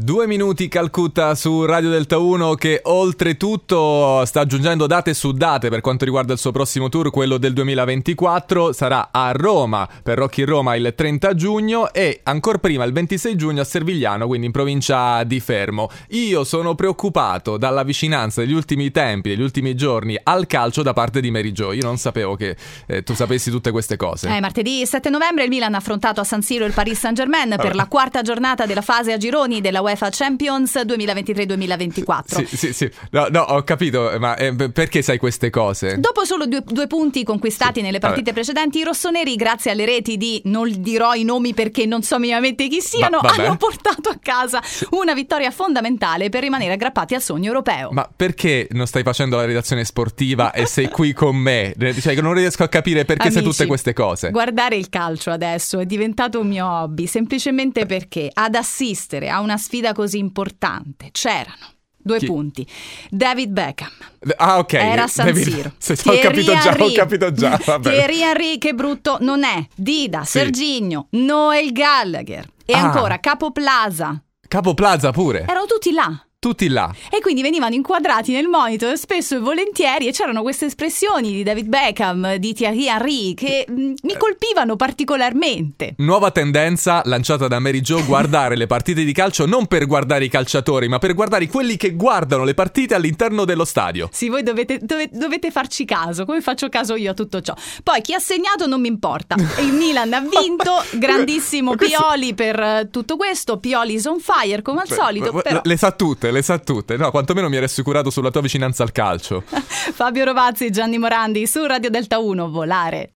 Due minuti Calcutta su Radio Delta 1 che oltretutto sta aggiungendo date su date per quanto riguarda il suo prossimo tour, quello del 2024, sarà a Roma per Rocky Roma il 30 giugno e ancora prima il 26 giugno a Servigliano, quindi in provincia di Fermo. Io sono preoccupato dalla vicinanza degli ultimi tempi, degli ultimi giorni al calcio da parte di Mary Jo. Io non sapevo che eh, tu sapessi tutte queste cose. Eh, martedì 7 novembre il Milan ha affrontato a San Siro il Paris Saint-Germain per la quarta giornata della fase a gironi della UEFA Champions 2023-2024. Sì, sì, sì. No, no, ho capito, ma eh, perché sai queste cose? Dopo solo due, due punti conquistati sì, nelle partite vabbè. precedenti, i rossoneri, grazie alle reti di non dirò i nomi perché non so minimamente chi siano, ma, hanno portato a casa sì. una vittoria fondamentale per rimanere aggrappati al sogno europeo. Ma perché non stai facendo la redazione sportiva e sei qui con me? Cioè, non riesco a capire perché Amici, sai tutte queste cose. Guardare il calcio adesso è diventato un mio hobby, semplicemente perché ad assistere a una sfida così importante c'erano Due Chi? punti. David Beckham. Ah, ok. Era San David... Siro. Se, ho capito già, ho capito già. Thierry Henry, che brutto non è. Dida, sì. Serginho, Noel Gallagher. E ah. ancora Capo Plaza. Capo Plaza pure. Erano tutti là tutti là. E quindi venivano inquadrati nel monitor spesso e volentieri e c'erano queste espressioni di David Beckham, di Thierry Henry che mm, mi colpivano particolarmente. Nuova tendenza lanciata da Mary Jo, guardare le partite di calcio non per guardare i calciatori, ma per guardare quelli che guardano le partite all'interno dello stadio. Sì, voi dovete, dove, dovete farci caso, come faccio caso io a tutto ciò. Poi chi ha segnato non mi importa. Il Milan ha vinto, grandissimo Pioli per tutto questo, Pioli is on fire come al solito. Però... Le sa tutte tutte, le sa tutte. No, quantomeno mi ero assicurato sulla tua vicinanza al calcio. Fabio Rovazzi, Gianni Morandi su Radio Delta 1, Volare.